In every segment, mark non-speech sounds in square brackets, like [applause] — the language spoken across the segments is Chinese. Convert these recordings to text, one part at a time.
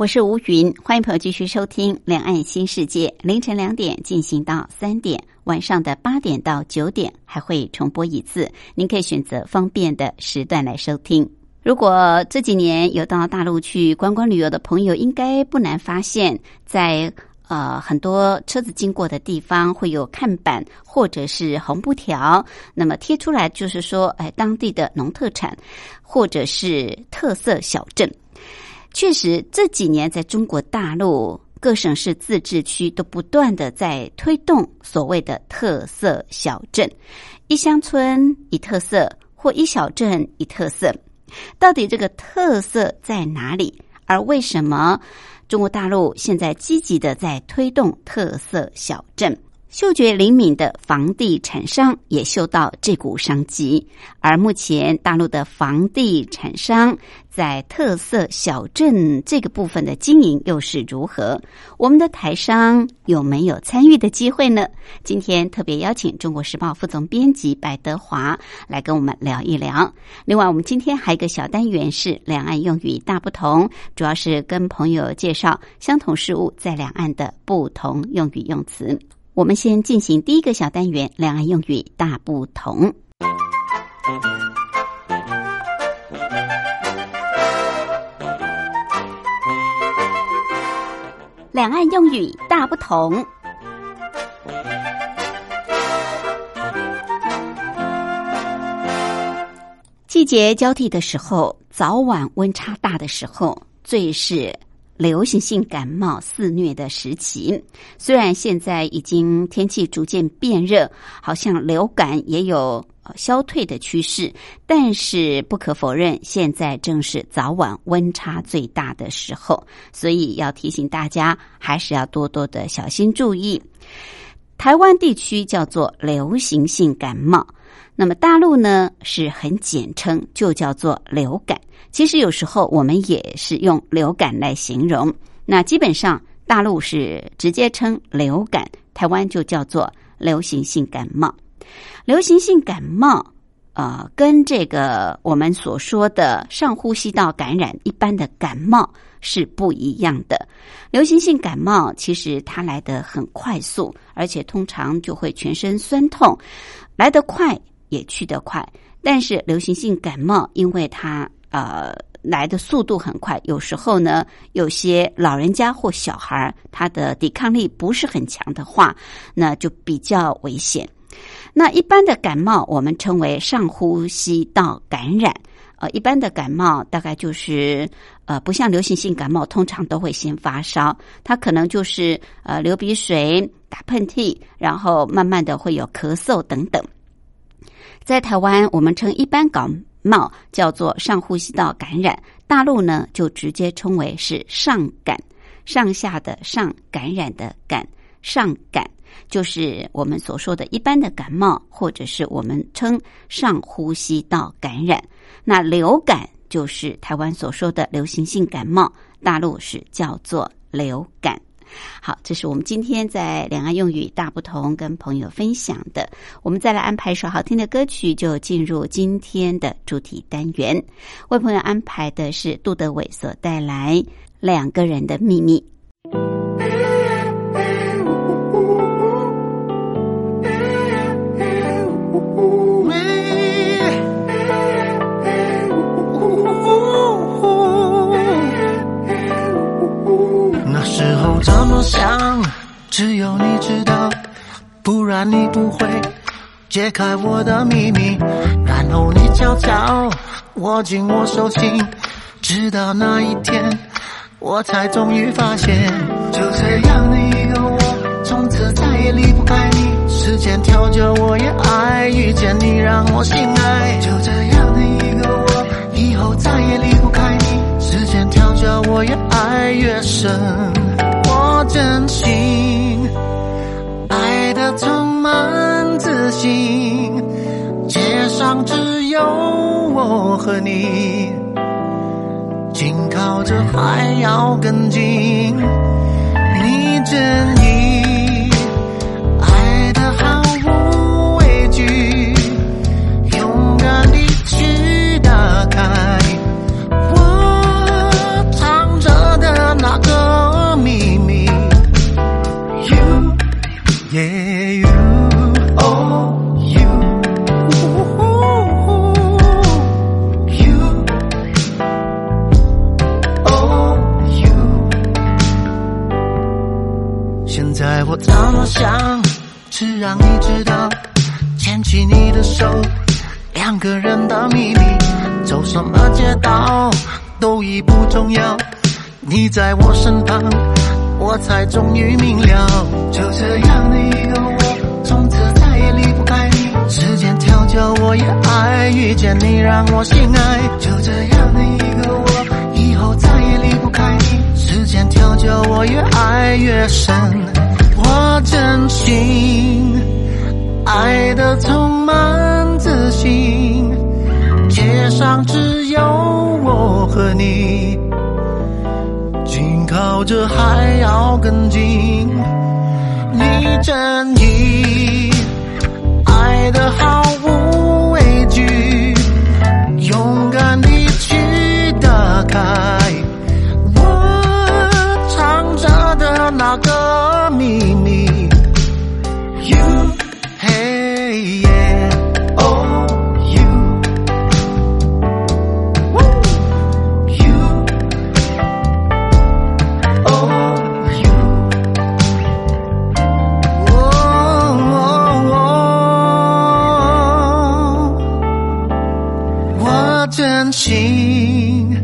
我是吴云，欢迎朋友继续收听《两岸新世界》，凌晨两点进行到三点，晚上的八点到九点还会重播一次，您可以选择方便的时段来收听。如果这几年有到大陆去观光旅游的朋友，应该不难发现，在呃很多车子经过的地方会有看板或者是红布条，那么贴出来就是说，哎，当地的农特产或者是特色小镇。确实，这几年在中国大陆各省市自治区都不断的在推动所谓的特色小镇，一乡村一特色或一小镇一特色。到底这个特色在哪里？而为什么中国大陆现在积极的在推动特色小镇？嗅觉灵敏的房地产商也嗅到这股商机，而目前大陆的房地产商在特色小镇这个部分的经营又是如何？我们的台商有没有参与的机会呢？今天特别邀请《中国时报》副总编辑白德华来跟我们聊一聊。另外，我们今天还有一个小单元是两岸用语大不同，主要是跟朋友介绍相同事物在两岸的不同用语用词。我们先进行第一个小单元，两岸用语大不同。两岸用语大不同。季节交替的时候，早晚温差大的时候，最是。流行性感冒肆虐的时期，虽然现在已经天气逐渐变热，好像流感也有消退的趋势，但是不可否认，现在正是早晚温差最大的时候，所以要提醒大家，还是要多多的小心注意。台湾地区叫做流行性感冒，那么大陆呢是很简称，就叫做流感。其实有时候我们也是用流感来形容。那基本上大陆是直接称流感，台湾就叫做流行性感冒。流行性感冒，呃，跟这个我们所说的上呼吸道感染一般的感冒是不一样的。流行性感冒其实它来得很快速，而且通常就会全身酸痛，来得快也去得快。但是流行性感冒，因为它呃，来的速度很快，有时候呢，有些老人家或小孩他的抵抗力不是很强的话，那就比较危险。那一般的感冒，我们称为上呼吸道感染。呃，一般的感冒大概就是呃，不像流行性感冒，通常都会先发烧，它可能就是呃流鼻水、打喷嚏，然后慢慢的会有咳嗽等等。在台湾，我们称一般感冒叫做上呼吸道感染，大陆呢就直接称为是上感，上下的上感染的感上感，就是我们所说的一般的感冒，或者是我们称上呼吸道感染。那流感就是台湾所说的流行性感冒，大陆是叫做流感。好，这是我们今天在两岸用语大不同跟朋友分享的。我们再来安排一首好听的歌曲，就进入今天的主题单元。为朋友安排的是杜德伟所带来《两个人的秘密》。怎么想，只有你知道，不然你不会揭开我的秘密。然后你悄悄握紧我手心，直到那一天，我才终于发现，就这样的一个我，从此再也离不开你。时间调着我也爱遇见你，让我心爱。就这样的一个我，以后再也离不开你。时间调教我越爱越深，真心爱的充满自信。街上只有我和你，紧靠着还要更近。你真意手，两个人的秘密，走什么街道都已不重要，你在我身旁，我才终于明了，就这样的一个我，从此再也离不开你。时间调教我也爱，遇见你让我心爱，就这样的一个我，以后再也离不开你。时间调教我越爱越深，我真心爱的充满自信，街上只有我和你，紧靠着还要更近，你真意。爱的毫无畏惧，勇敢地去打开我藏着的那个秘密心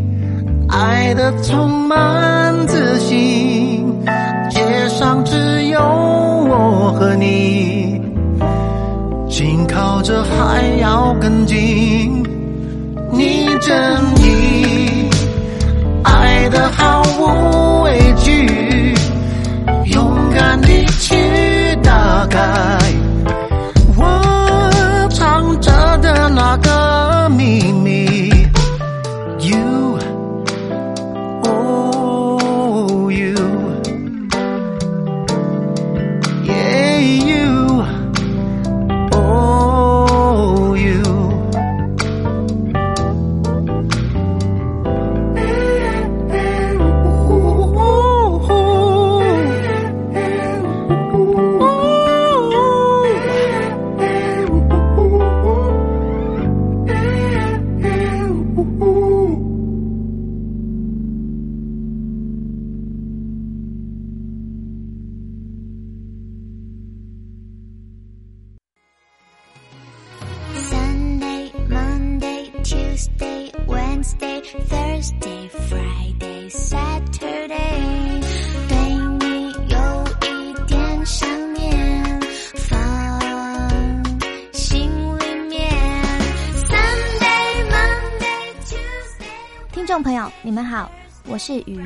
爱的充满自信，街上只有我和你，紧靠着还要更近，你真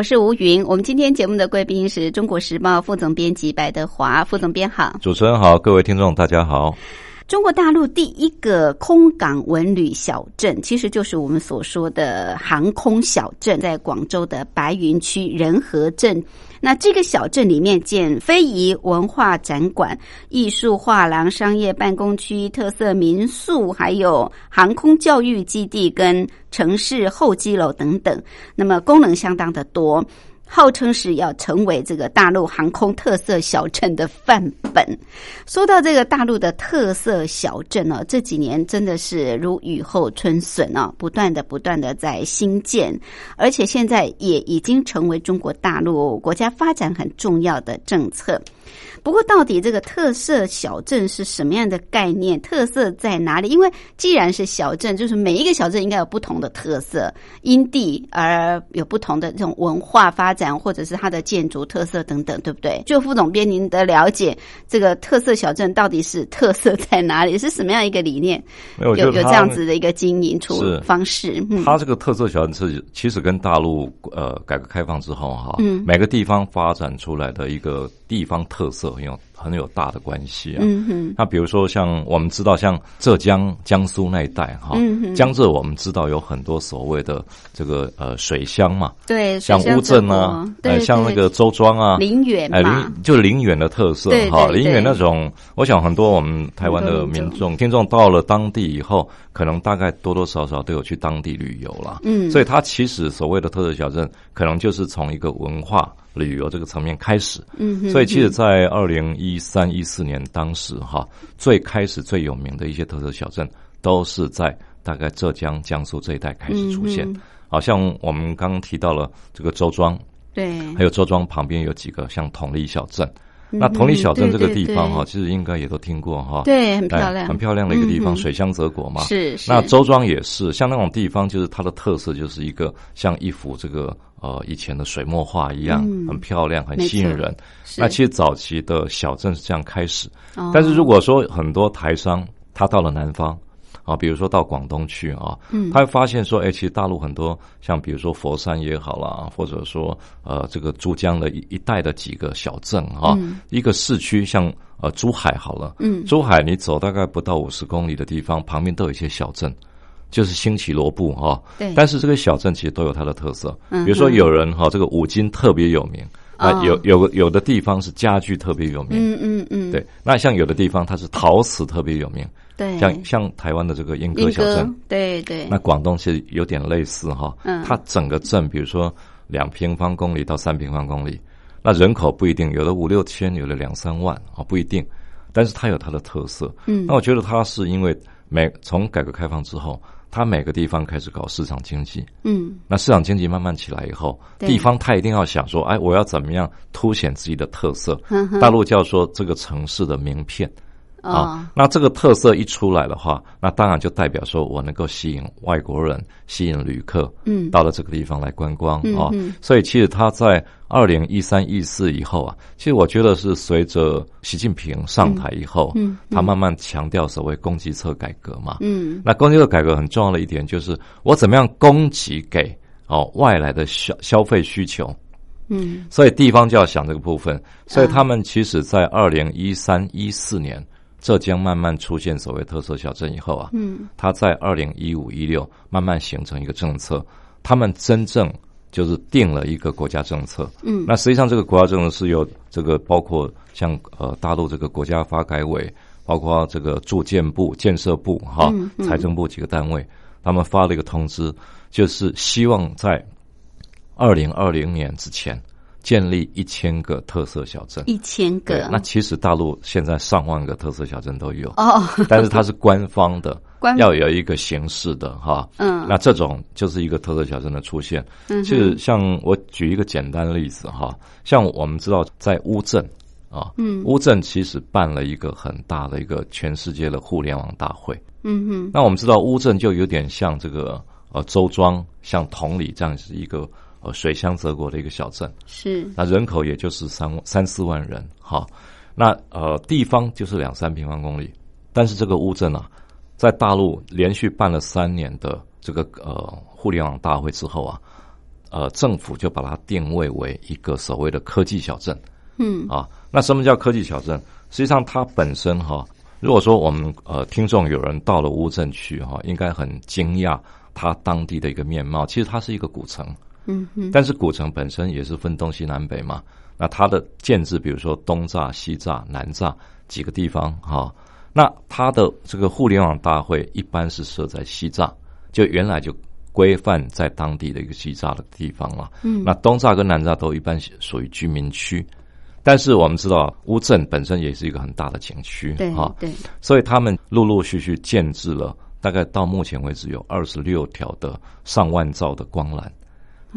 我是吴云。我们今天节目的贵宾是中国时报副总编辑白德华副总编好。主持人好，各位听众大家好。中国大陆第一个空港文旅小镇，其实就是我们所说的航空小镇，在广州的白云区仁和镇。那这个小镇里面建非遗文化展馆、艺术画廊、商业办公区、特色民宿，还有航空教育基地跟城市候机楼等等，那么功能相当的多。号称是要成为这个大陆航空特色小镇的范本。说到这个大陆的特色小镇呢，这几年真的是如雨后春笋啊，不断的不断的在新建，而且现在也已经成为中国大陆国家发展很重要的政策。不过，到底这个特色小镇是什么样的概念？特色在哪里？因为既然是小镇，就是每一个小镇应该有不同的特色，因地而有不同的这种文化发展，或者是它的建筑特色等等，对不对？就副总编您的了解，这个特色小镇到底是特色在哪里？是什么样一个理念？有有这样子的一个经营处方式？嗯，它这个特色小镇是其实跟大陆呃改革开放之后哈，嗯，每个地方发展出来的一个地方特色。很有很有大的关系啊。嗯，那比如说像我们知道，像浙江、江苏那一带哈，江浙我们知道有很多所谓的这个呃水乡嘛，对，像乌镇啊，对，像那个周庄啊，林远哎，林就林园的特色哈，林园那种，我想很多我们台湾的民众听众到了当地以后，可能大概多多少少都有去当地旅游了，嗯，所以它其实所谓的特色小镇，可能就是从一个文化。旅游这个层面开始，嗯，所以其实，在二零一三一四年当时哈，最开始最有名的一些特色小镇，都是在大概浙江、江苏这一带开始出现。好像我们刚刚提到了这个周庄，对，还有周庄旁边有几个像同里小镇。那同里小镇这个地方哈，其实应该也都听过哈。对，很漂亮，很漂亮的一个地方，水乡泽国嘛。是。那周庄也是，像那种地方，就是它的特色就是一个像一幅这个呃以前的水墨画一样，很漂亮，很吸引人。那其实早期的小镇是这样开始，但是如果说很多台商他到了南方。啊，比如说到广东去啊，嗯，他会发现说，哎，其实大陆很多像比如说佛山也好啦，或者说呃这个珠江的一一带的几个小镇啊，一个市区像呃珠海好了，嗯，珠海你走大概不到五十公里的地方，旁边都有一些小镇，就是兴起罗布啊，对，但是这个小镇其实都有它的特色，比如说有人哈这个五金特别有名。啊，有有有的地方是家具特别有名，嗯嗯嗯，对。那像有的地方它是陶瓷特别有名，对。像像台湾的这个莺歌小镇，对对。那广东其实有点类似哈，嗯，它整个镇，比如说两平方公里到三平方公里，那人口不一定，有的五六千，有的两三万啊，不一定。但是它有它的特色，嗯。那我觉得它是因为每从改革开放之后。他每个地方开始搞市场经济，嗯，那市场经济慢慢起来以后，地方他一定要想说，哎，我要怎么样凸显自己的特色？大陆叫说这个城市的名片。啊，那这个特色一出来的话，那当然就代表说我能够吸引外国人、吸引旅客，嗯，到了这个地方来观光啊。所以其实他在二零一三一四以后啊，其实我觉得是随着习近平上台以后，嗯，他慢慢强调所谓供给侧改革嘛，嗯，那供给侧改革很重要的一点就是我怎么样供给给哦外来的消消费需求，嗯，所以地方就要想这个部分，所以他们其实在二零一三一四年。浙江慢慢出现所谓特色小镇以后啊，嗯，它在二零一五一六慢慢形成一个政策，他们真正就是定了一个国家政策，嗯，那实际上这个国家政策是由这个包括像呃大陆这个国家发改委，包括这个住建部、建设部哈、财政部几个单位，他们发了一个通知，就是希望在二零二零年之前。建立一千个特色小镇，一千个。那其实大陆现在上万个特色小镇都有哦，[laughs] 但是它是官方的，要有一个形式的哈。嗯，那这种就是一个特色小镇的出现。嗯，就是像我举一个简单的例子哈，像我们知道在乌镇啊，嗯，乌镇其实办了一个很大的一个全世界的互联网大会。嗯哼，那我们知道乌镇就有点像这个呃周庄，像同里这样子一个。呃，水乡泽国的一个小镇，是那人口也就是三三四万人，哈，那呃地方就是两三平方公里，但是这个乌镇啊，在大陆连续办了三年的这个呃互联网大会之后啊，呃政府就把它定位为一个所谓的科技小镇，嗯啊，那什么叫科技小镇？实际上它本身哈，如果说我们呃听众有人到了乌镇去哈，应该很惊讶它当地的一个面貌，其实它是一个古城。嗯，但是古城本身也是分东西南北嘛。那它的建制，比如说东栅、西栅、南栅几个地方哈，那它的这个互联网大会一般是设在西栅，就原来就规范在当地的一个西栅的地方了。嗯，那东栅跟南栅都一般属于居民区，但是我们知道乌镇本身也是一个很大的景区，对哈，对，所以他们陆陆续续建制了，大概到目前为止有二十六条的上万兆的光缆。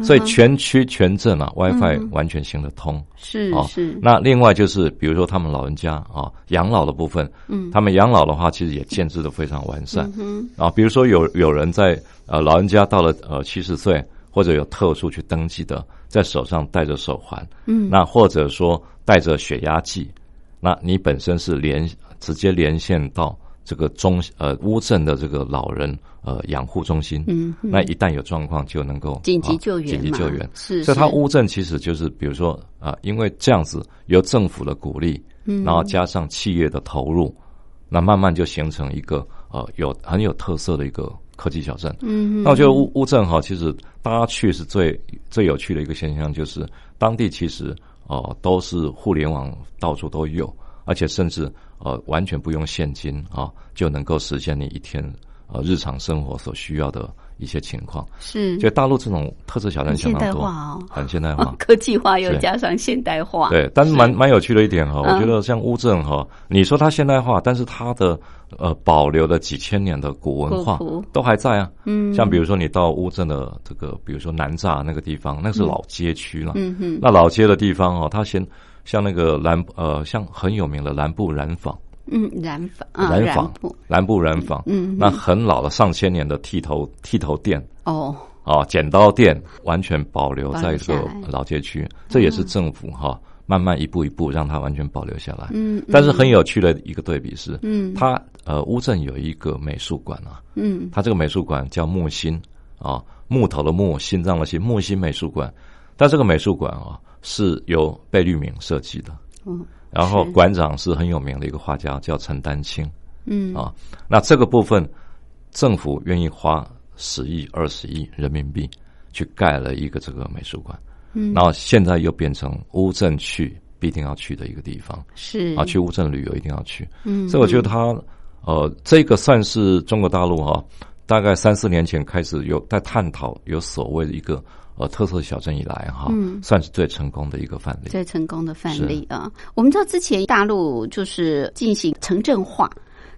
所以全区全镇啊，WiFi 完全行得通。是是。那另外就是，比如说他们老人家啊，养老的部分，嗯，他们养老的话，其实也建制的非常完善。嗯。啊，比如说有有人在呃老人家到了呃七十岁，或者有特殊去登记的，在手上戴着手环，嗯，那或者说带着血压计，那你本身是连直接连线到。这个中呃乌镇的这个老人呃养护中心，嗯，那一旦有状况就能够紧急救援，紧急救援是。所以它乌镇其实就是比如说啊，因为这样子由政府的鼓励，嗯，然后加上企业的投入，那慢慢就形成一个呃有很有特色的一个科技小镇。嗯，那我觉得乌乌镇哈，其实大家去是最最有趣的一个现象，就是当地其实哦都是互联网到处都有，而且甚至。呃，完全不用现金啊，就能够实现你一天呃日常生活所需要的一些情况。是，就大陆这种特色小镇相当多，很现代化，[laughs] 科技化又加上现代化。对，但是蛮蛮有趣的一点哈，我觉得像乌镇哈，你说它现代化，但是它的呃保留了几千年的古文化都还在啊。嗯，像比如说你到乌镇的这个，比如说南栅那个地方，那是老街区了。嗯哼，那老街的地方哦，它先。像那个蓝呃，像很有名的蓝布染坊，嗯，染坊，染坊，蓝布染坊，嗯，那很老的上千年的剃头剃头店，哦，哦，剪刀店完全保留在这个老街区，这也是政府哈慢慢一步一步让它完全保留下来。嗯，但是很有趣的一个对比是，嗯，它呃乌镇有一个美术馆啊，嗯，它这个美术馆叫木心啊，木头的木，心脏的心，木心美术馆，但这个美术馆啊。是由贝聿铭设计的，嗯，然后馆长是很有名的一个画家，叫陈丹青，嗯。啊，那这个部分政府愿意花十亿、二十亿人民币去盖了一个这个美术馆，嗯，然后现在又变成乌镇去必定要去的一个地方，是。啊，去乌镇旅游一定要去，嗯，所以我觉得他呃，这个算是中国大陆哈，大概三四年前开始有在探讨有所谓的一个。呃，特色小镇以来哈，算是最成功的一个范例。最成功的范例啊！我们知道之前大陆就是进行城镇化，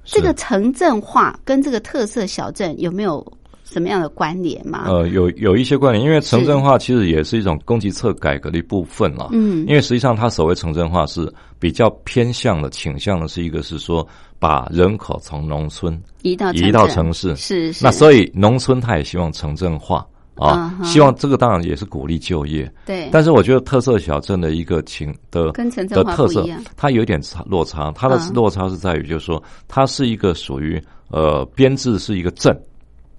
这个城镇化跟这个特色小镇有没有什么样的关联吗？呃，有有一些关联，因为城镇化其实也是一种供给侧改革的一部分了。嗯，因为实际上它所谓城镇化是比较偏向的倾向的是一个是说把人口从农村移到移到城市，是是。那所以农村它也希望城镇化。啊，希望这个当然也是鼓励就业，对。但是我觉得特色小镇的一个情的的特色，它有一点差落差。它的落差是在于，就是说它是一个属于呃编制是一个镇，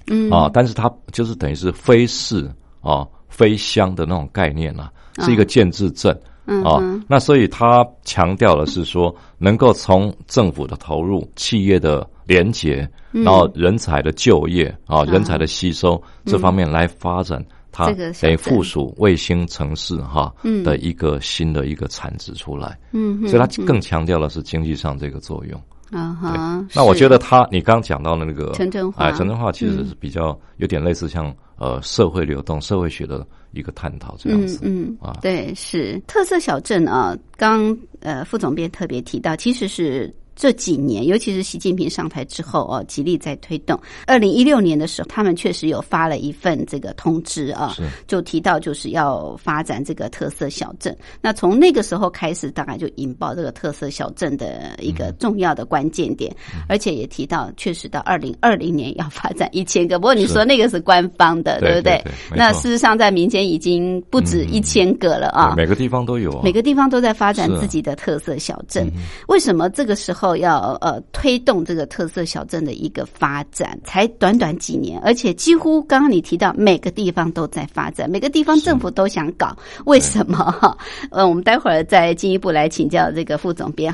嗯啊，但是它就是等于是非市啊非乡的那种概念啊，是一个建制镇啊。那所以它强调的是说，能够从政府的投入、企业的连结。然后人才的就业啊，人才的吸收这方面来发展，它等于附属卫星城市哈的一个新的一个产值出来。嗯，所以它更强调的是经济上这个作用。啊哈，那我觉得他你刚讲到的那个城镇化，哎，城镇化其实是比较有点类似像呃社会流动、社会学的一个探讨这样子。嗯嗯。啊，对，是。特色小镇啊。刚呃副总编特别提到，其实是。这几年，尤其是习近平上台之后哦，极力在推动。二零一六年的时候，他们确实有发了一份这个通知啊，就提到就是要发展这个特色小镇。那从那个时候开始，大概就引爆这个特色小镇的一个重要的关键点，而且也提到，确实到二零二零年要发展一千个。不过你说那个是官方的，对不对？那事实上，在民间已经不止一千个了啊。每个地方都有，每个地方都在发展自己的特色小镇。为什么这个时候？要呃推动这个特色小镇的一个发展，才短短几年，而且几乎刚刚你提到每个地方都在发展，每个地方政府都想搞，为什么？哈，[laughs] 呃，我们待会儿再进一步来请教这个副总编。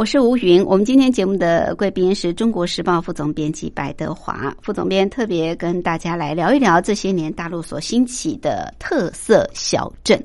我是吴云。我们今天节目的贵宾是中国时报副总编辑白德华副总编，特别跟大家来聊一聊这些年大陆所兴起的特色小镇。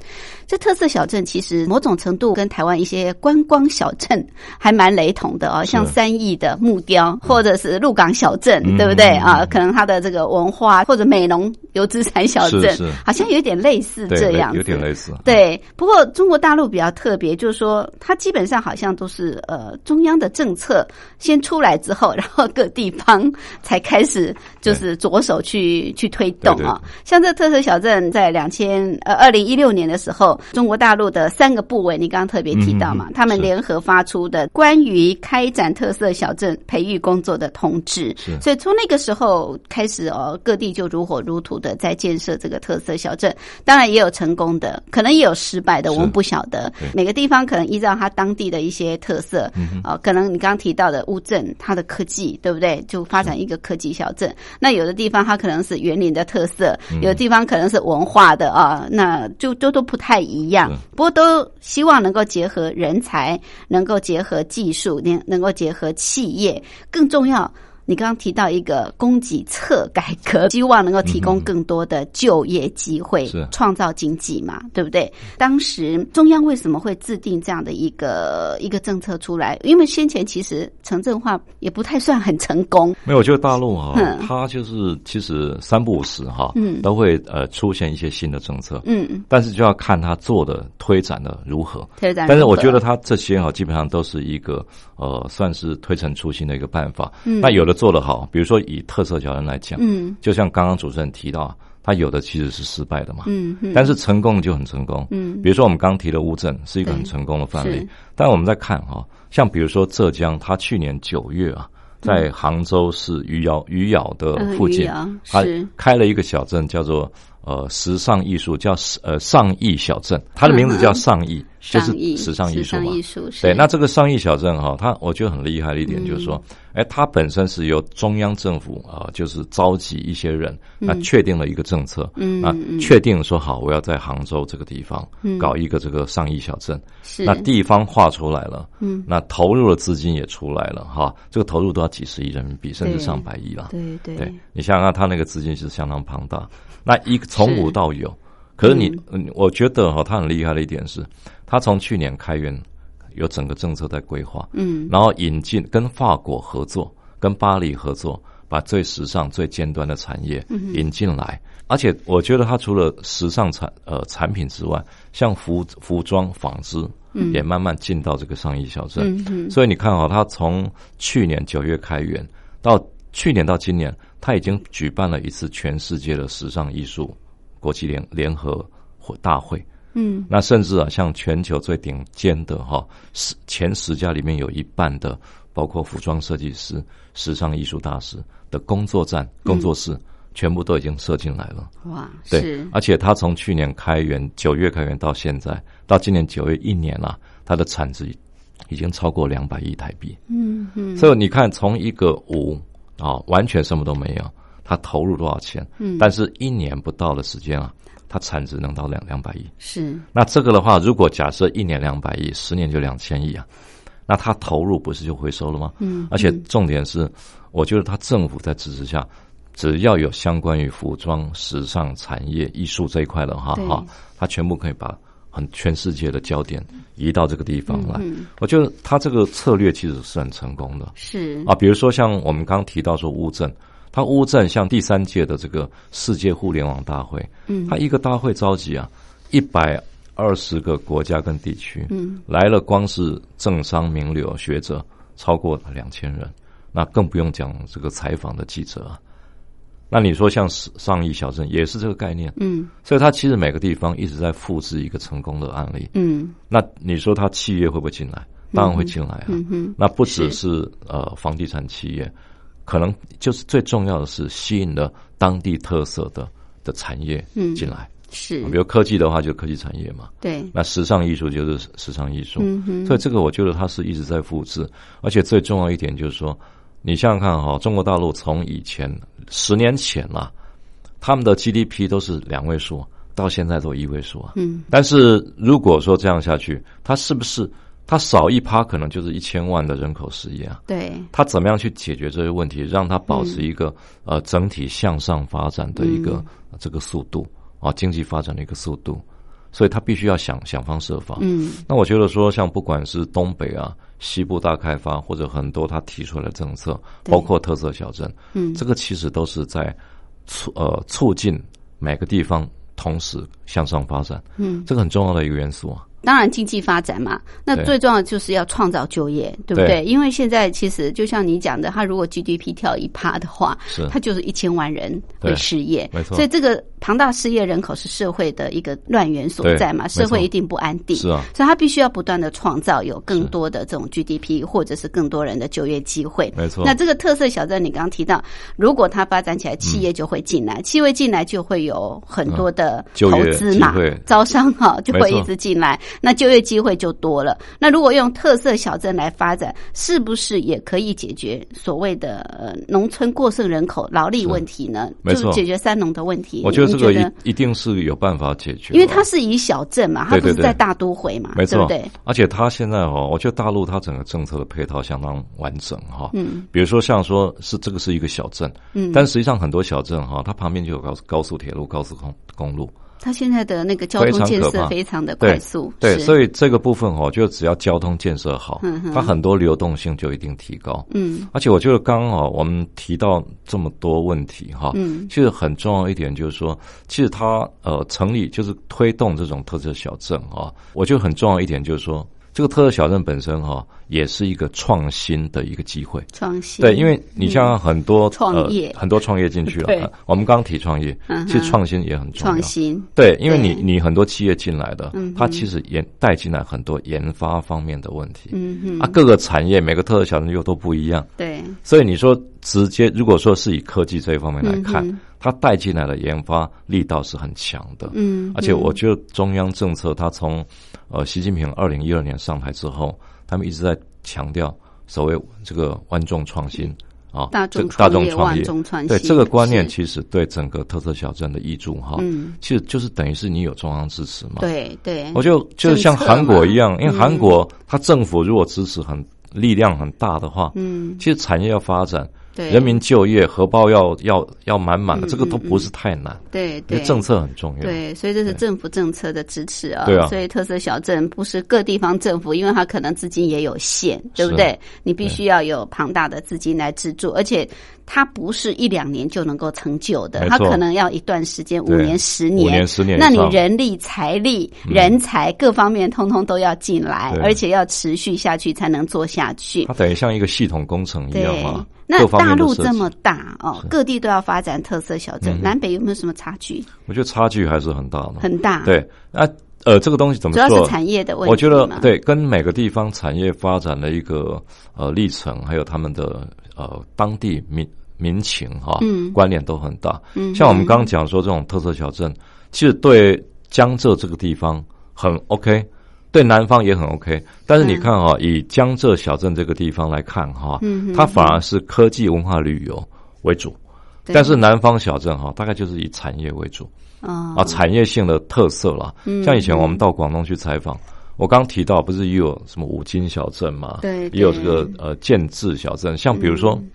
这特色小镇其实某种程度跟台湾一些观光小镇还蛮雷同的哦，像三义的木雕，或者是鹿港小镇，对不对啊？可能它的这个文化或者美浓油资产小镇，好像有点类似这样，有点类似。对，不过中国大陆比较特别，就是说它基本上好像都是呃中央的政策先出来之后，然后各地方才开始就是着手去去推动啊。像这特色小镇在两千呃二零一六年的时候。中国大陆的三个部委，你刚刚特别提到嘛？他们联合发出的关于开展特色小镇培育工作的通知，所以从那个时候开始哦，各地就如火如荼的在建设这个特色小镇。当然也有成功的，可能也有失败的，我们不晓得。每个地方可能依照它当地的一些特色啊，可能你刚刚提到的乌镇，它的科技对不对？就发展一个科技小镇。那有的地方它可能是园林的特色，有的地方可能是文化的啊，那就都都不太。一样，不过都希望能够结合人才，能够结合技术，能能够结合企业，更重要。你刚刚提到一个供给侧改革，[laughs] 希望能够提供更多的就业机会，创造经济嘛，对不对？当时中央为什么会制定这样的一个一个政策出来？因为先前其实城镇化也不太算很成功。没有，我觉得大陆啊，它就是其实三不五时哈，嗯，都会呃出现一些新的政策，嗯嗯，但是就要看他做的推展的如何。推展，但是我觉得他这些哈，基本上都是一个呃，算是推陈出新的一个办法。嗯，那有的。做得好，比如说以特色小镇来讲，嗯，就像刚刚主持人提到，他有的其实是失败的嘛，嗯，但是成功就很成功，嗯，比如说我们刚提的乌镇是一个很成功的范例，但我们在看哈，像比如说浙江，他去年九月啊，在杭州市余姚余姚的附近，他开了一个小镇，叫做。呃，时尚艺术叫呃上艺小镇，它的名字叫 [laughs] 上艺，就是时尚艺术嘛。对，那这个上艺小镇哈，它我觉得很厉害的一点就是说，哎，它本身是由中央政府啊，就是召集一些人，那确定了一个政策，嗯，那确定说好，我要在杭州这个地方搞一个这个上艺小镇，是。那地方画出来了，嗯，那投入的资金也出来了哈，这个投入都要几十亿人民币，甚至上百亿了。对对，你想想看，他那个资金是相当庞大。那一从无到有，可是你，我觉得哈，他很厉害的一点是，他从去年开园，有整个政策在规划，嗯，然后引进跟法国合作，跟巴黎合作，把最时尚、最尖端的产业引进来，而且我觉得他除了时尚产呃产品之外，像服服装、纺织，也慢慢进到这个商业小镇，嗯所以你看啊，他从去年九月开园到去年到今年。他已经举办了一次全世界的时尚艺术国际联联合会大会，嗯，那甚至啊，像全球最顶尖的哈十前十家里面有一半的，包括服装设计师、时尚艺术大师的工作站、工作室，全部都已经设进来了。哇，对，而且他从去年开园九月开园到现在，到今年九月一年了，它的产值已经超过两百亿台币。嗯嗯，所以你看，从一个五。啊，完全什么都没有，他投入多少钱？嗯，但是一年不到的时间啊，它产值能到两两百亿。是，那这个的话，如果假设一年两百亿，十年就两千亿啊，那他投入不是就回收了吗？嗯，而且重点是，我觉得他政府在支持下，只要有相关于服装、时尚产业、艺术这一块的话，哈，他全部可以把。很全世界的焦点移到这个地方来，我觉得他这个策略其实是很成功的。是啊，比如说像我们刚提到说乌镇，他乌镇像第三届的这个世界互联网大会，嗯，他一个大会召集啊一百二十个国家跟地区，嗯，来了光是政商名流学者超过两千人，那更不用讲这个采访的记者啊。那你说像上亿小镇也是这个概念，嗯，所以它其实每个地方一直在复制一个成功的案例，嗯，那你说它企业会不会进来？当然会进来啊，那不只是呃房地产企业，可能就是最重要的是吸引了当地特色的的产业进来，是，比如科技的话就科技产业嘛，对，那时尚艺术就是时尚艺术，所以这个我觉得它是一直在复制，而且最重要一点就是说。你想想看哈，中国大陆从以前十年前了，他们的 GDP 都是两位数，到现在都一位数啊。嗯。但是如果说这样下去，它是不是它少一趴，可能就是一千万的人口失业啊。对，它怎么样去解决这些问题，让它保持一个呃整体向上发展的一个这个速度啊，经济发展的一个速度，所以它必须要想想方设法。嗯，那我觉得说，像不管是东北啊、西部大开发，或者很多他提出来的政策，包括特色小镇，嗯，这个其实都是在促呃促进每个地方同时向上发展。嗯，这个很重要的一个元素啊。当然，经济发展嘛，那最重要的就是要创造就业，对不对？对？因为现在其实就像你讲的，他如果 GDP 跳一趴的话，是。它就是一千万人会对失业，没错。所以这个庞大失业人口是社会的一个乱源所在嘛，社会一定不安定，是啊。所以他必须要不断的创造有更多的这种 GDP 或者是更多人的就业机会。没错。那这个特色小镇，你刚刚提到，如果它发展起来，企业就会进来，企业进来就会有很多的投资嘛招商哈就会一直进来，那就业机会就多了。那如果用特色小镇来发展，是不是也可以解决所谓的呃农村过剩人口劳力问题呢？没错就解决三农的问题。我觉得这个一一定是有办法解决，因为它是以小镇嘛，它不是在大都会嘛，对不对？而且它现在哦，我觉得大陆它整个政策的配套相当完整哈。嗯，比如说像说是这个是一个小镇，嗯但实际上很多小镇哈，它旁边就有高高速铁路、高速公公路，它现在的那个交通建设非常的快速，对，是。所以这个部分哦，就只要交通建设好它很多流动性就一定提高。嗯。而且我觉得刚好我们提到这么多问题哈，嗯。其实很重要一点就是说，其实它呃成立就是推动这种特色小镇啊，我觉得很重要一点就是说，这个特色小镇本身哈也是一个创新的一个机会。创新。对，因为你像很多、创业。呃、很多创业进去了，呃我们刚刚提创业嗯，其实创新也很重要。创新，对，因为你你很多企业进来的它其实研带进来很多研发方面的问题。嗯哼，啊，各个产业每个特色小镇又都不一样，对，所以你说直接如果说是以科技这一方面来看，它带进来的研发力道是很强的。嗯，而且我觉得中央政策，它从呃习近平二零一二年上台之后，他们一直在强调所谓这个万众创新啊，大众创业对这个观念，其实对整个特色小镇的益助哈，嗯，其实就是等于是你有中央支持嘛。，对对，我就就是像韩国一样，因为嗯韩国它政府如果支持很力量很大的话，嗯，其实产业要发展，对，人民就业，荷包要要要满满的，嗯这个都嗯不是太难，对对。政策很重要。对，所以这是政府政策的支持啊。对啊。所以特色小镇不是各地方政府，因为它可能资金也有限，对不对？你必须要有庞大的资金来资助，而且它不是一两年就能够成就的，它可能要一段时间，五年、十五年。十年那你人力、财力、人才各方面通通都要进来，而且要持续下去才能做下去。它。等于像一个系统工程一样对。嘛，，那大陆这么大哦，各地都要发展特色小镇，嗯南北有没有什么差距？我觉得差距还是很大的。很大。，对，那呃，这个东西怎么说主要？是产业的问题我觉得对，跟每个地方产业发展的一个呃历程，还有他们的呃当地民民情哈，嗯关联都很大。嗯像我们刚刚讲说这种特色小镇，其实对江浙这个地方很 OK，对南方也很 OK。但是你看哈、以江浙小镇这个地方来看哈，嗯它反而是科技文化旅游为主。对但是南方小镇哈，大概就是以产业为主啊啊，产业性的特色啦。嗯像以前我们到广东去采访，我刚提到不是也有什么五金小镇嘛？对也有这对个呃建制小镇，像比如说，嗯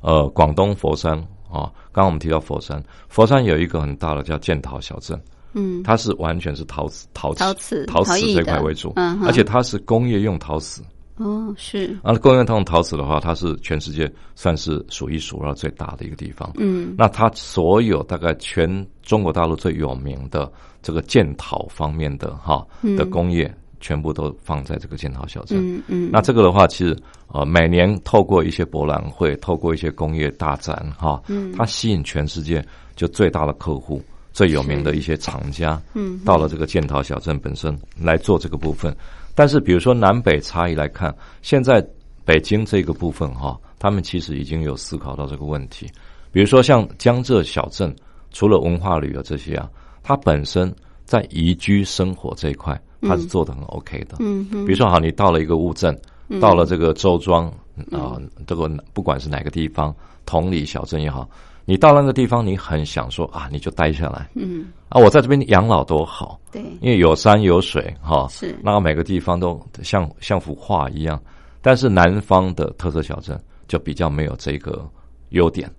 呃，广东佛山啊，刚刚我们提到佛山，佛山有一个很大的叫建陶小镇，嗯。它是完全是陶瓷、陶瓷、陶瓷陶瓷这块为主，嗯而且它是工业用陶瓷。哦是。啊，工业用陶瓷的话，它是全世界算是数一数二最大的一个地方。嗯。那它所有大概全中国大陆最有名的这个建陶方面的哈的工业，全部都放在这个建陶小镇。嗯嗯。那这个的话，其实呃，每年透过一些博览会，透过一些工业大展哈，嗯。它吸引全世界就最大的客户、最有名的一些厂家，嗯到了这个建陶小镇本身来做这个部分。但是，比如说南北差异来看，现在北京这个部分哈，他们其实已经有思考到这个问题。比如说像江浙小镇，除了文化旅游这些啊，它本身在宜居生活这一块，它是做的很 OK 的。嗯嗯比如说，好，你到了一个乌镇，到了这个周庄啊、这个不管是哪个地方，同里小镇也好，你到那个地方，你很想说啊，你就待下来。嗯，啊，我在这边养老多好。对，因为有山有水，哈，是，那个每个地方都像像幅画一样。但是南方的特色小镇就比较没有这个优点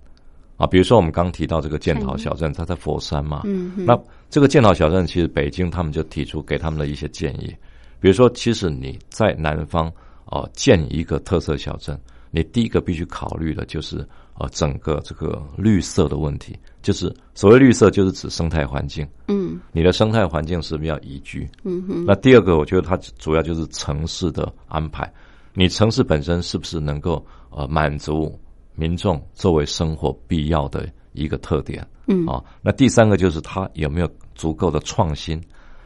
啊。比如说我们刚提到这个建陶小镇，它在佛山嘛。嗯，那这个建陶小镇其实北京他们就提出给他们的一些建议，比如说，其实你在南方哦建一个特色小镇，你第一个必须考虑的就是呃整个这个绿色的问题。就是所谓绿色，就是指生态环境。嗯，你的生态环境是不是要宜居？嗯哼。那第二个，我觉得它主要就是城市的安排。你城市本身是不是能够呃满足民众作为生活必要的一个特点？嗯啊，那第三个就是它有没有足够的创新？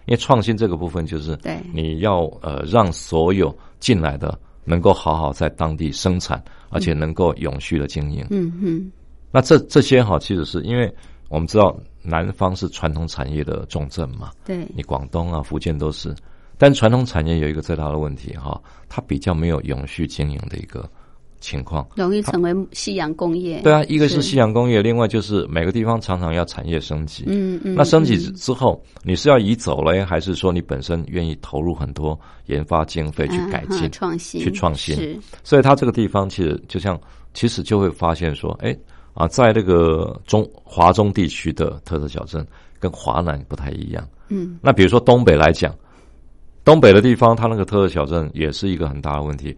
因为创新这个部分就是对你要呃让所有进来的能够好好在当地生产，而且能够永续的经营。嗯哼。那这这些哈，其实是因为我们知道南方是传统产业的重镇嘛，对，你广东啊、福建都是，但传统产业有一个最大的问题哈，它比较没有永续经营的一个情况，容易成为夕阳工业。对啊，一个是夕阳工业，另外就是每个地方常常要产业升级，嗯嗯，那升级之后，你是要移走了，还是说你本身愿意投入很多研发经费去改进、创新、去创新？是，所以它这个地方其实就像，其实就会发现说，哎。啊，在这个中华中地区的特色小镇跟华南不太一样。嗯，那比如说东北来讲，东北的地方，它那个特色小镇也是一个很大的问题。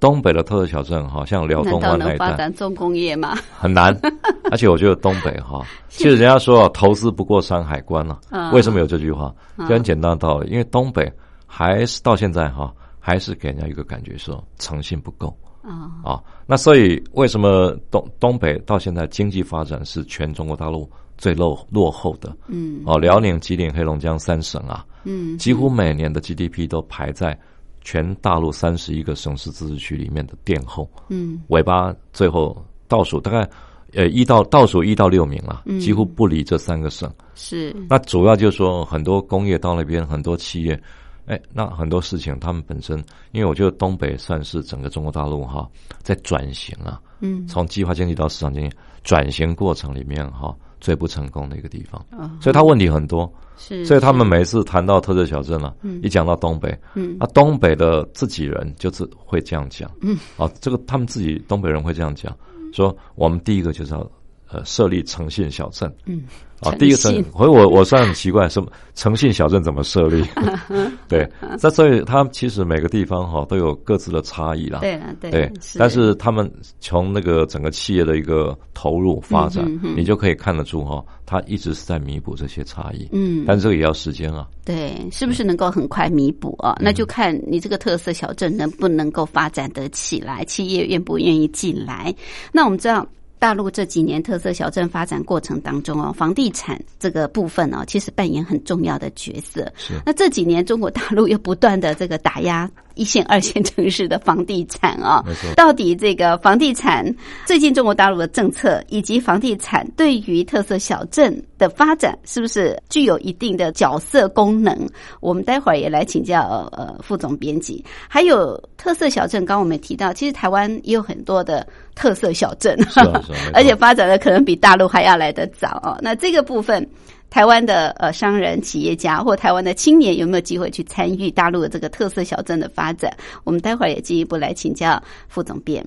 东北的特色小镇，哈，像辽东湾那一带，发展重工业吗？很难。[laughs] 而且我觉得东北哈，其实人家说投资不过山海关呢。为什么有这句话？就很简单的道理，因为东北还是到现在哈，还是给人家一个感觉说诚信不够。啊啊，那所以为什么东东北到现在经济发展是全中国大陆最落落后的？嗯，哦，辽宁、吉林、黑龙江三省啊，嗯，几乎每年的 GDP 都排在全大陆三十一个省市自治区里面的殿后。嗯，尾巴最后倒数大概呃一到倒数一到六名了，几乎不离这三个省。是，那主要就是说很多工业到那边，很多企业。哎，那很多事情，他们本身，因为我觉得东北算是整个中国大陆哈，在转型啊，嗯，从计划经济到市场经济转型过程里面哈，最不成功的一个地方，所以它问题很多，是，所以他们每次谈到特色小镇了，嗯，一讲到东北，嗯，啊，东北的自己人就是会这样讲，嗯，啊，这个他们自己东北人会这样讲，说我们第一个就是要呃设立诚信小镇，嗯。啊，第一个诚，所以我我算很奇怪，什么诚信小镇怎么设立？[laughs] 对，那所以它其实每个地方哈都有各自的差异啦。对啊，对，对，但是他们从那个整个企业的一个投入发展，你就可以看得出哈，它一直是在弥补这些差异。嗯，但这个也要时间啊。对，是不是能够很快弥补啊？那就看你这个特色小镇能不能够发展得起来，企业愿不愿意进来。那我们知道。大陆这几年特色小镇发展过程当中哦，房地产这个部分哦，其实扮演很重要的角色。是。那这几年中国大陆又不断的这个打压一线、二线城市的房地产啊，没错。到底这个房地产最近中国大陆的政策以及房地产对于特色小镇的发展，是不是具有一定的角色功能？我们待会儿也来请教呃副总编辑。还有特色小镇，刚刚我们提到，其实台湾也有很多的特色小镇。而且发展的可能比大陆还要来得早哦。那这个部分，台湾的呃商人、企业家或台湾的青年有没有机会去参与大陆的这个特色小镇的发展？我们待会儿也进一步来请教副总编。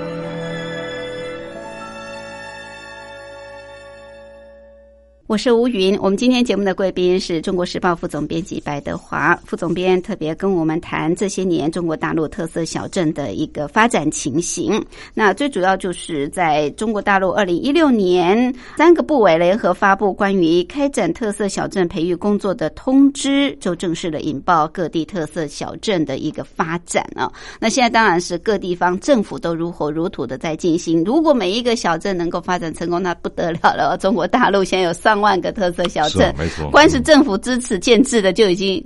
我是吴云，我们今天节目的贵宾是中国时报副总编辑白德华。副总编，特别跟我们谈这些年中国大陆特色小镇的一个发展情形。那最主要就是在中国大陆二零一六年，三个部委联合发布关于开展特色小镇培育工作的通知，就正式的引爆各地特色小镇的一个发展啊。那现在当然是各地方政府都如火如荼的在进行。如果每一个小镇能够发展成功，那不得了了。中国大陆现在有上万个特色小镇，没错，光是政府支持建制的就已经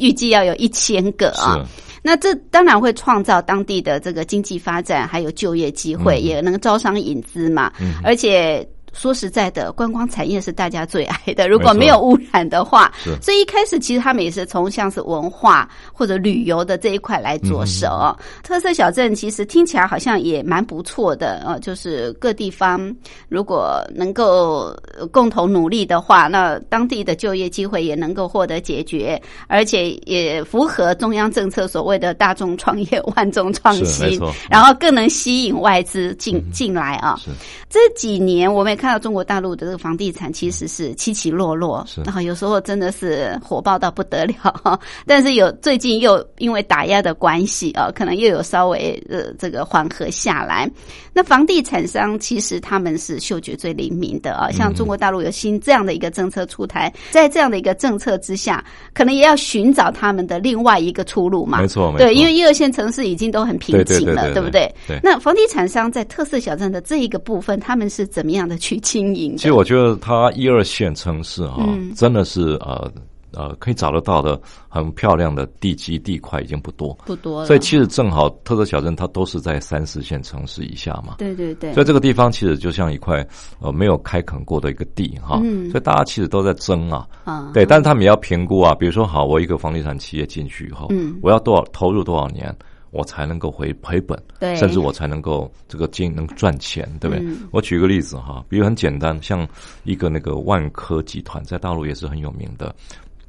预计要有一千个啊。那这当然会创造当地的这个经济发展，还有就业机会，也能招商引资嘛。而且。说实在的，观光产业是大家最爱的。如果没有污染的话，所以一开始其实他们也是从像是文化或者旅游的这一块来着手。特色小镇其实听起来好像也蛮不错的呃，就是各地方如果能够共同努力的话，那当地的就业机会也能够获得解决，而且也符合中央政策所谓的大众创业、万众创新，然后更能吸引外资进进来啊。这几年我们。看到中国大陆的这个房地产其实是起起落落，然后有时候真的是火爆到不得了，[laughs] 但是有最近又因为打压的关系啊，可能又有稍微呃这个缓和下来。那房地产商其实他们是嗅觉最灵敏的啊，像中国大陆有新这样的一个政策出台，在这样的一个政策之下，可能也要寻找他们的另外一个出路嘛。没错，对，因为一二线城市已经都很瓶颈了，对不对？对。那房地产商在特色小镇的这一个部分，他们是怎么样的去？去经营。其实我觉得，它一二线城市啊，真的是呃呃，可以找得到的很漂亮的地基地块已经不多，不多。所以其实正好特色小镇它都是在三四线城市以下嘛。对对对。所以这个地方其实就像一块呃没有开垦过的一个地哈。所以大家其实都在争啊。啊。对，但是他们也要评估啊，比如说，好，我一个房地产企业进去以后，嗯，我要多少投入多少年。我才能够回赔本，对甚至我才能够这个经能赚钱，对不对？我举个例子哈，比如很简单，像一个那个万科集团，在大陆也是很有名的。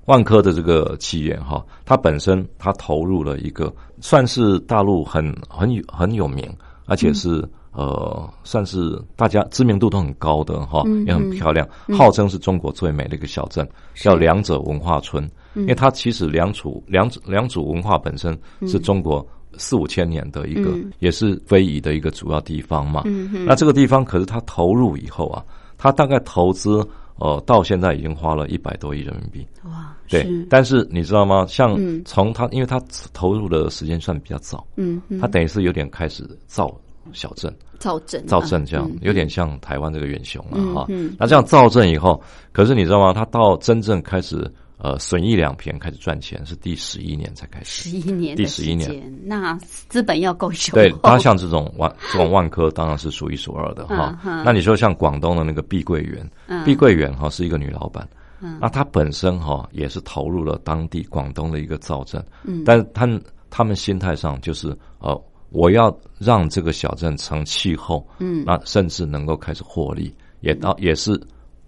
万科的这个企业哈，它本身它投入了一个算是大陆很很有很有名，而且是呃算是大家知名度都很高的哈，也很漂亮，号称是中国最美的一个小镇，叫两者文化村。因为它其实良渚良良渚文化本身是中国。四五千年的一个，也是非遗的一个主要地方嘛。那这个地方可是它投入以后啊，它大概投资呃到现在已经花了一百多亿人民币。哇，对。但是你知道吗？像从他，因为他投入的时间算比较早，嗯，他等于是有点开始造小镇，造镇，造镇这样，有点像台湾这个远雄了哈。那这样造镇以后，可是你知道吗？他到真正开始。呃，损益两平开始赚钱是第十一年才开始，十一年，第十一年，那资本要够雄对，它像这种万 [coughs] 这种万科当然是数一数二的哈。那你说像广东的那个碧桂园，碧桂园哈是一个女老板，那她本身哈也是投入了当地广东的一个造镇，嗯，但是他他们心态上就是呃，我要让这个小镇成气候，嗯，那甚至能够开始获利，也到也是。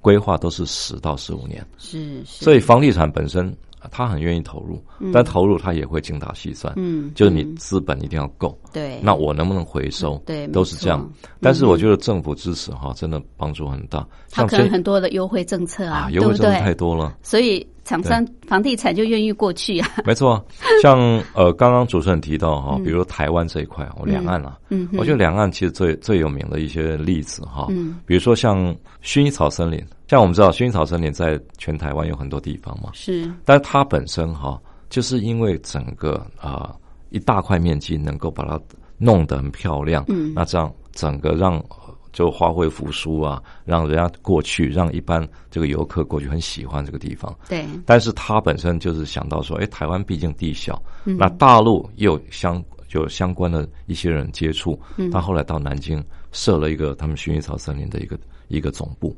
规划都是十到十五年，是，所以房地产本身他很愿意投入，但投入他也会精打细算，嗯，就是你资本一定要够，对，那我能不能回收，对，都是这样。但是我觉得政府支持哈，真的帮助很大，他可能很多的优惠政策啊，优惠政策太多了，所以。厂商房地产就愿意过去啊？[laughs] 没错，像呃，刚刚主持人提到哈，比如台湾这一块，我两岸啊，嗯，我觉得两岸其实最最有名的一些例子哈，嗯，比如说像薰衣草森林，像我们知道薰衣草森林在全台湾有很多地方嘛，是，但是它本身哈，就是因为整个啊一大块面积能够把它弄得很漂亮，嗯，那这样整个让。就花卉复苏啊，让人家过去，让一般这个游客过去很喜欢这个地方。对，但是他本身就是想到说，哎，台湾毕竟地小，那大陆又相就相关的一些人接触，他后来到南京设了一个他们薰衣草森林的一个一个总部。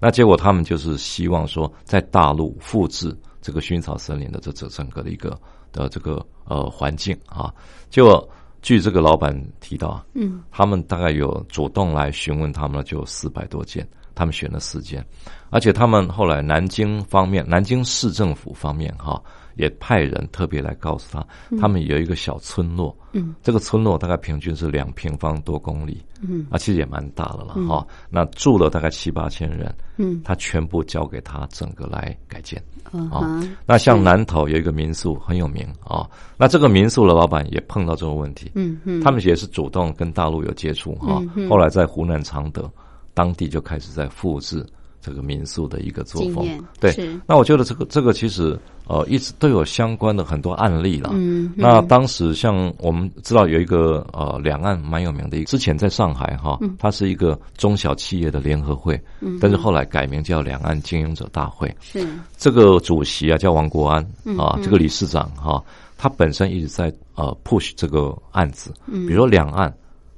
那结果他们就是希望说，在大陆复制这个薰衣草森林的这这整个的一个的这个呃环境啊。结果据这个老板提到，嗯，他们大概有主动来询问他们，就四百多件，他们选了四件，而且他们后来南京方面，南京市政府方面哈。也派人特别来告诉他，他们有一个小村落，嗯，这个村落大概平均是两平方多公里，嗯，啊，其实也蛮大的了哈。那住了大概七八千人，嗯，他全部交给他整个来改建，啊，那像南头有一个民宿很有名啊，那这个民宿的老板也碰到这个问题，嗯嗯，他们也是主动跟大陆有接触哈，后来在湖南常德当地就开始在复制。这个民宿的一个作风，对，那我觉得这个这个其实呃一直都有相关的很多案例了。嗯，那当时像我们知道有一个呃两岸蛮有名的，一之前在上海哈，它是一个中小企业的联合会，嗯，但是后来改名叫两岸经营者大会。是。这个主席啊叫王国安啊，这个理事长哈，他本身一直在呃 push 这个案子，比如说两岸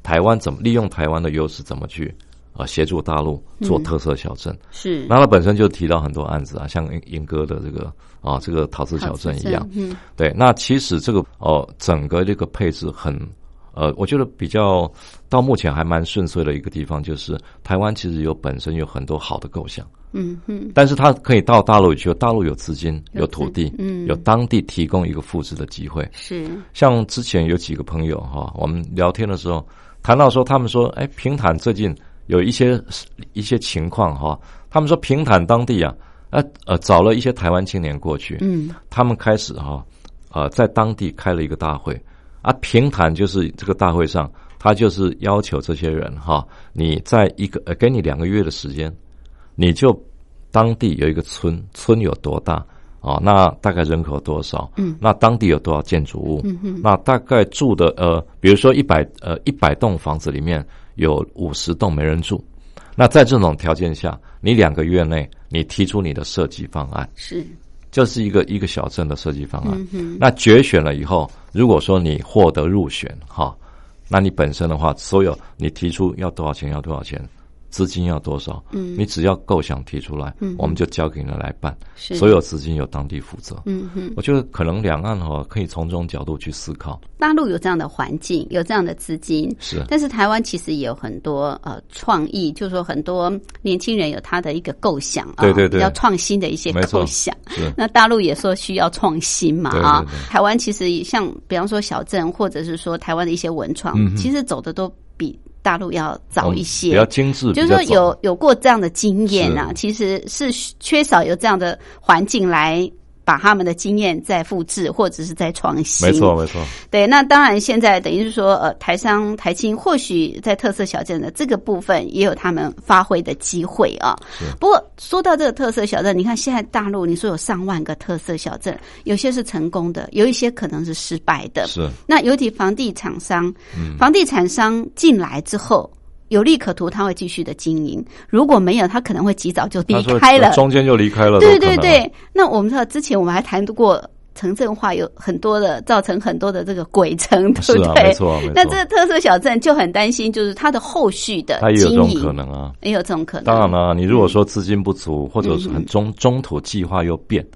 台湾怎么利用台湾的优势怎么去。啊，协助大陆做特色小镇是，那他本身就提到很多案子啊，像英哥的这个啊，这个陶瓷小镇一样，嗯，对。那其实这个哦，整个这个配置很呃，我觉得比较到目前还蛮顺遂的一个地方，就是台湾其实有本身有很多好的构想，嗯嗯，但是它可以到大陆去，大陆有资金、有土地，嗯，有当地提供一个复制的机会，是。像之前有几个朋友哈，我们聊天的时候谈到说，他们说，哎，平潭最近。有一些一些情况哈，他们说平潭当地啊，呃呃，找了一些台湾青年过去，嗯，他们开始哈，呃，在当地开了一个大会，啊，平潭就是这个大会上，他就是要求这些人哈，你在一个呃，给你两个月的时间，你就当地有一个村，村有多大啊？那大概人口多少？嗯，那当地有多少建筑物？嗯嗯，那大概住的呃，比如说一百呃一百栋房子里面。有五十栋没人住，那在这种条件下，你两个月内你提出你的设计方案，是，就是一个一个小镇的设计方案。那决选了以后，如果说你获得入选，哈，那你本身的话，所有你提出要多少钱，要多少钱。资金要多少？嗯，你只要构想提出来，嗯，我们就交给你来办。是，所有资金由当地负责。嗯哼，我觉得可能两岸哈可以从这种角度去思考。大陆有这样的环境，有这样的资金，是。但是台湾其实也有很多呃创意，就是说很多年轻人有他的一个构想啊，对对对，比较创新的一些构想。那大陆也说需要创新嘛啊。台湾其实像比方说小镇，或者是说台湾的一些文创，其实走的都比。大陆要早一些，比较精致，就是说有有过这样的经验啊，其实是缺少有这样的环境来。把他们的经验再复制，或者是再创新。没错，没错。对，那当然，现在等于是说，呃，台商、台青或许在特色小镇的这个部分也有他们发挥的机会啊。不过，说到这个特色小镇，你看现在大陆，你说有上万个特色小镇，有些是成功的，有一些可能是失败的。是。那尤其房地产商，房地产商进来之后。有利可图，他会继续的经营；如果没有，他可能会及早就离开了，中间就离开了。对对对，那我们知道之前我们还谈过城镇化有很多的造成很多的这个鬼城，对不对？没错，那这个特色小镇就很担心，就是它的后续的经营可能啊，也有这种可能。当然了，你如果说资金不足，或者是很中中途计划又变。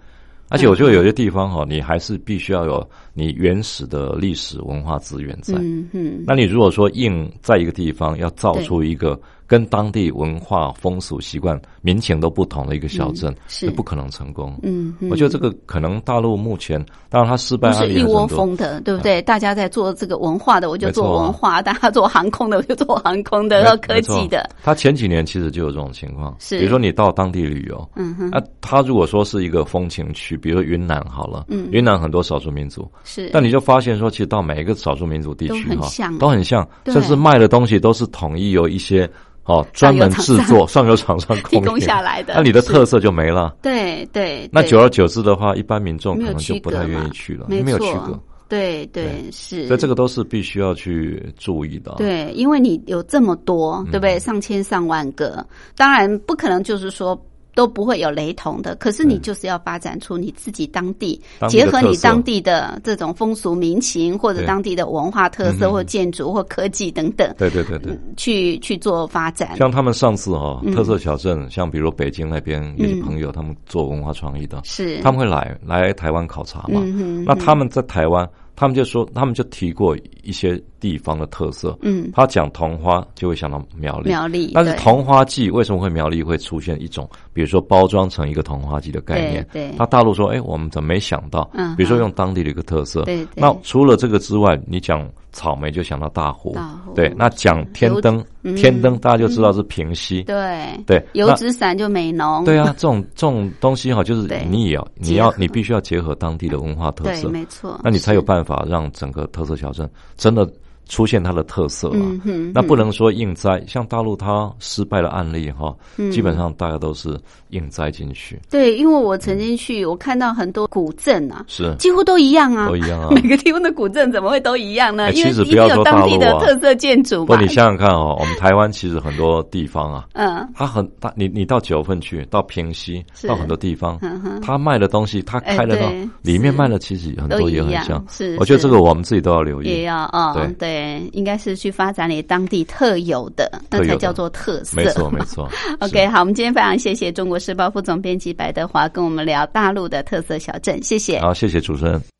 而且我觉得有些地方哈，你还是必须要有你原始的历史文化资源在。嗯嗯。那你如果说硬在一个地方要造出一个。跟当地文化风俗习惯、民情都不同的一个小镇，是。不可能成功。嗯，我觉得这个可能大陆目前，当然它失败是一窝蜂的，对不对？大家在做这个文化的，我就做文化；大家做航空的，我就做航空的；做科技的。他前几年其实就有这种情况，是。比如说你到当地旅游，嗯哼，啊，他如果说是一个风情区，比如说云南好了，嗯，云南很多少数民族，是，但你就发现说，其实到每一个少数民族地区哈，都很像，甚至卖的东西都是统一有一些。哦，专门制作上游厂商提供下来的，那你的特色就没了。对对，那久而久之的话，一般民众可能就不太愿意去了，没有区隔。对对是，所以这个都是必须要去注意的。对，因为你有这么多，对不对？上千上万个，当然不可能就是说。都不会有雷同的。可是你就是要发展出你自己当地，结合你当地的这种风俗民情，或者当地的文化特色，嗯或建筑或科技等等，对对对对。去去做发展。像他们上次哈、嗯特色小镇，像比如北京那边有些朋友，他们做文化创意的，是他们会来来台湾考察嘛。嗯哼那他们在台湾，他们就说，他们就提过一些地方的特色。嗯，他讲桐花，就会想到苗栗。苗栗，但是对桐花季为什么会苗栗会出现一种，比如说包装成一个桐花季的概念？对对那大陆说，哎，我们怎么没想到？嗯比如说用当地的一个特色。对对那除了这个之外，你讲草莓就想到大湖。大湖对，那讲天灯，嗯天灯大家就知道是平溪。对对油纸伞就美浓，对啊，这种这种东西哈，就是你也要，你要你必须要结合当地的文化特对，色，没错，那你才有办法让整个特色小镇真的出现它的特色嘛。嗯哼，那不能说硬栽，像大陆它失败的案例哈，嗯。基本上大家都是硬栽进去，对，因为我曾经去，我看到很多古镇啊，是。几乎都一样啊，都一样啊。[laughs] 每。个地方的古镇怎么会都一样呢？哎因为一定其实不要说有当地大陆啊。的特色建筑嘛。不你想想看哦，我们台湾其实很多地方啊，嗯。它很大，你你到九份去，到平西，到很多地方，嗯哼，他卖的东西，他开的哎那对里面卖的其实很多也很像。是我觉得这个我们自己都要留意。也意。要啊、对对，应该是去发展你当地特有的，那才叫做特色。没错，没错。[laughs] OK，好，我们今天非常谢谢中国时报副总编辑白德华跟我们聊大陆的特色小镇，谢谢。好，谢谢主持人。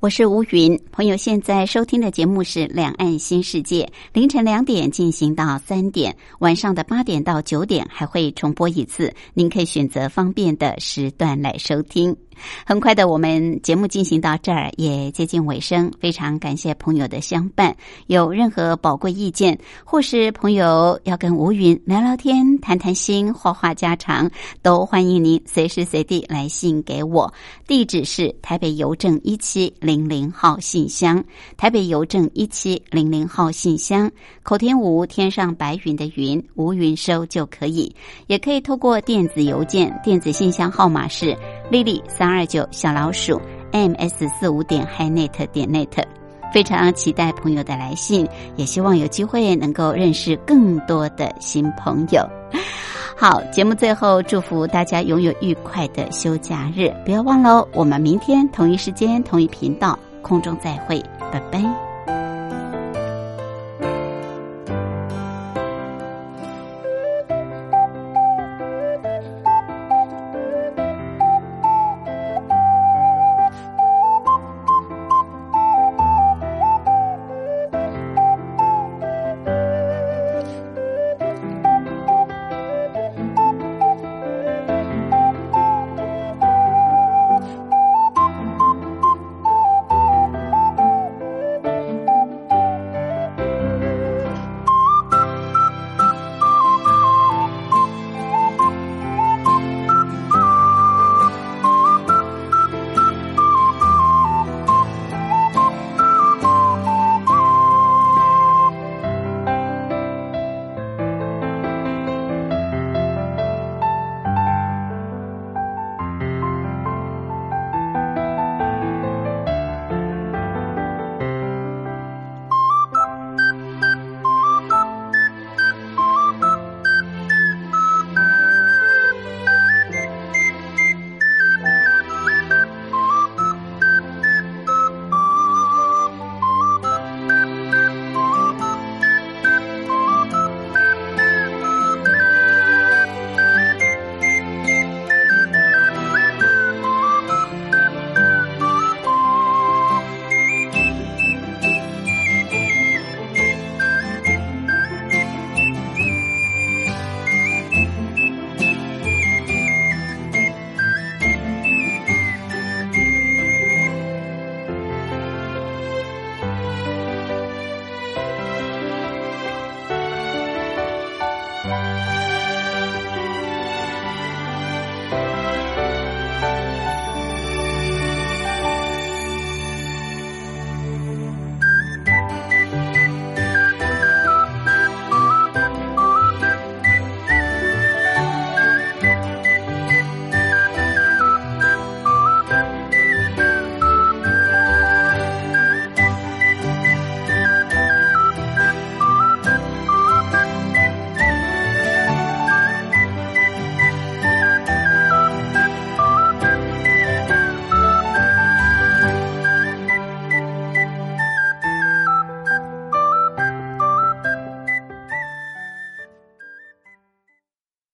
我是吴云，朋友现在收听的节目是《两岸新世界》，凌晨两点进行到三点，晚上的八点到九点还会重播一次，您可以选择方便的时段来收听。很快的，我们节目进行到这儿也接近尾声，非常感谢朋友的相伴。有任何宝贵意见，或是朋友要跟吴云聊聊天、谈谈心、话话家常，都欢迎您随时随地来信给我。地址是台北邮政一七零零号信箱，台北邮政一七零零号信箱。口天吴天上白云的云，吴云收就可以，也可以透过电子邮件，电子信箱号码是。丽丽三二九小老鼠 m s 四五点 hinet 点 net，非常期待朋友的来信，也希望有机会能够认识更多的新朋友。好，节目最后祝福大家拥有愉快的休假日，不要忘了哦，我们明天同一时间同一频道空中再会，拜拜。